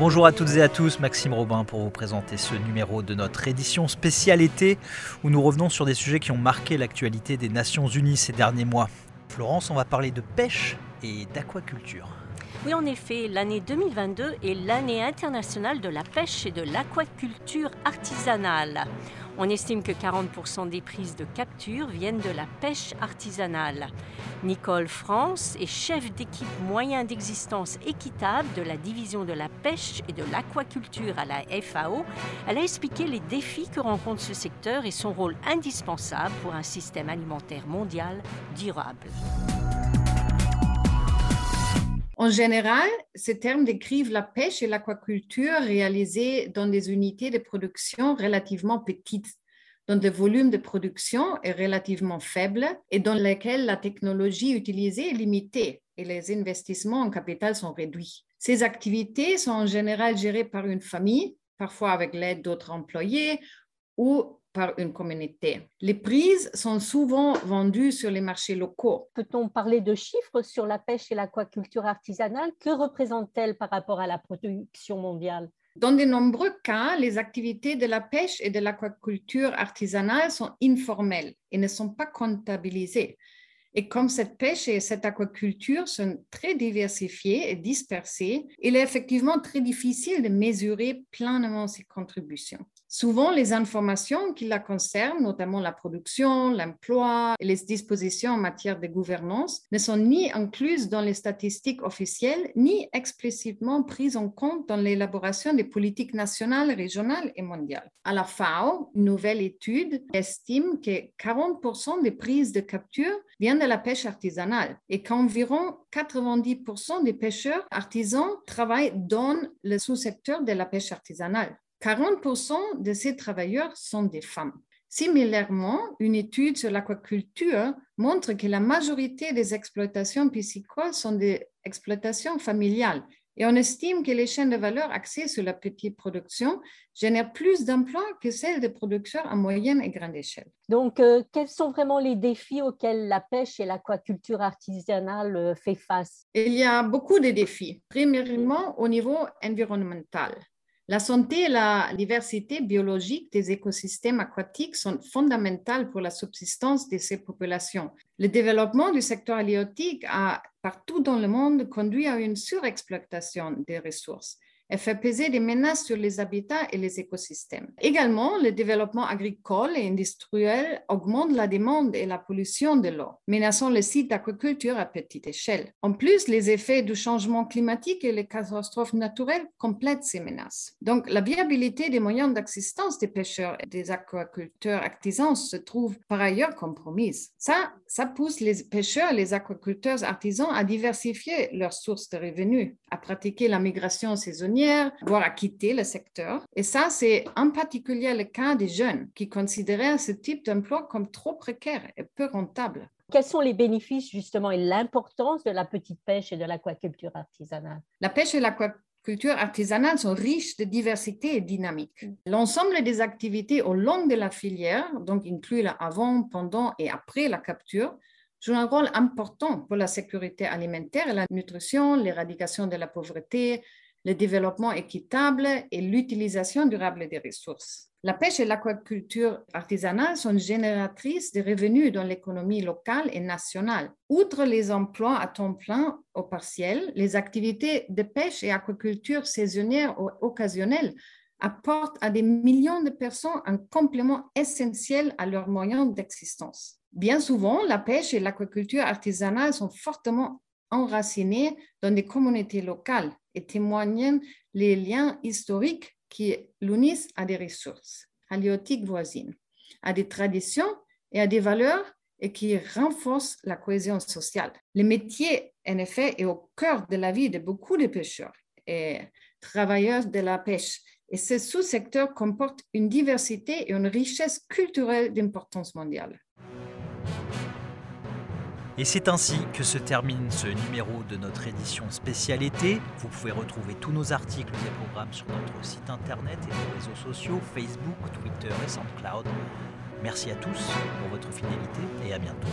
Bonjour à toutes et à tous, Maxime Robin pour vous présenter ce numéro de notre édition spécialité où nous revenons sur des sujets qui ont marqué l'actualité des Nations Unies ces derniers mois. Florence, on va parler de pêche et d'aquaculture. Oui, en effet, l'année 2022 est l'année internationale de la pêche et de l'aquaculture artisanale. On estime que 40% des prises de capture viennent de la pêche artisanale. Nicole France est chef d'équipe moyen d'existence équitable de la division de la pêche et de l'aquaculture à la FAO. Elle a expliqué les défis que rencontre ce secteur et son rôle indispensable pour un système alimentaire mondial durable. En général, ces termes décrivent la pêche et l'aquaculture réalisées dans des unités de production relativement petites, dont le volume de production est relativement faible et dans lesquelles la technologie utilisée est limitée et les investissements en capital sont réduits. Ces activités sont en général gérées par une famille, parfois avec l'aide d'autres employés ou par une communauté. Les prises sont souvent vendues sur les marchés locaux. Peut-on parler de chiffres sur la pêche et l'aquaculture artisanale? Que représente-t-elle par rapport à la production mondiale? Dans de nombreux cas, les activités de la pêche et de l'aquaculture artisanale sont informelles et ne sont pas comptabilisées. Et comme cette pêche et cette aquaculture sont très diversifiées et dispersées, il est effectivement très difficile de mesurer pleinement ces contributions. Souvent, les informations qui la concernent, notamment la production, l'emploi et les dispositions en matière de gouvernance, ne sont ni incluses dans les statistiques officielles, ni explicitement prises en compte dans l'élaboration des politiques nationales, régionales et mondiales. À la FAO, une nouvelle étude estime que 40% des prises de capture viennent de la pêche artisanale et qu'environ 90% des pêcheurs artisans travaillent dans le sous-secteur de la pêche artisanale. 40% de ces travailleurs sont des femmes. Similairement, une étude sur l'aquaculture montre que la majorité des exploitations piscicoles sont des exploitations familiales et on estime que les chaînes de valeur axées sur la petite production génèrent plus d'emplois que celles de producteurs à moyenne et grande échelle. Donc, euh, quels sont vraiment les défis auxquels la pêche et l'aquaculture artisanale euh, fait face? Il y a beaucoup de défis. Premièrement, au niveau environnemental. La santé et la diversité biologique des écosystèmes aquatiques sont fondamentales pour la subsistance de ces populations. Le développement du secteur halieutique a partout dans le monde conduit à une surexploitation des ressources elle fait peser des menaces sur les habitats et les écosystèmes. Également, le développement agricole et industriel augmente la demande et la pollution de l'eau, menaçant les sites d'aquaculture à petite échelle. En plus, les effets du changement climatique et les catastrophes naturelles complètent ces menaces. Donc, la viabilité des moyens d'existence des pêcheurs et des aquaculteurs artisans se trouve par ailleurs compromise. Ça, ça pousse les pêcheurs et les aquaculteurs artisans à diversifier leurs sources de revenus, à pratiquer la migration saisonnière voire à quitter le secteur. Et ça, c'est en particulier le cas des jeunes qui considéraient ce type d'emploi comme trop précaire et peu rentable. Quels sont les bénéfices justement et l'importance de la petite pêche et de l'aquaculture artisanale? La pêche et l'aquaculture artisanale sont riches de diversité et dynamique. L'ensemble des activités au long de la filière, donc inclus avant, pendant et après la capture, jouent un rôle important pour la sécurité alimentaire et la nutrition, l'éradication de la pauvreté, le développement équitable et l'utilisation durable des ressources. La pêche et l'aquaculture artisanale sont génératrices de revenus dans l'économie locale et nationale. Outre les emplois à temps plein ou partiel, les activités de pêche et aquaculture saisonnières ou occasionnelles apportent à des millions de personnes un complément essentiel à leurs moyens d'existence. Bien souvent, la pêche et l'aquaculture artisanale sont fortement enracinés dans des communautés locales et témoignent les liens historiques qui l'unissent à des ressources halieutiques voisines, à des traditions et à des valeurs et qui renforcent la cohésion sociale. Le métier, en effet, est au cœur de la vie de beaucoup de pêcheurs et travailleurs de la pêche. Et ce sous-secteur comporte une diversité et une richesse culturelle d'importance mondiale. Et c'est ainsi que se termine ce numéro de notre édition spéciale été. Vous pouvez retrouver tous nos articles et programmes sur notre site internet et nos réseaux sociaux, Facebook, Twitter et SoundCloud. Merci à tous pour votre fidélité et à bientôt.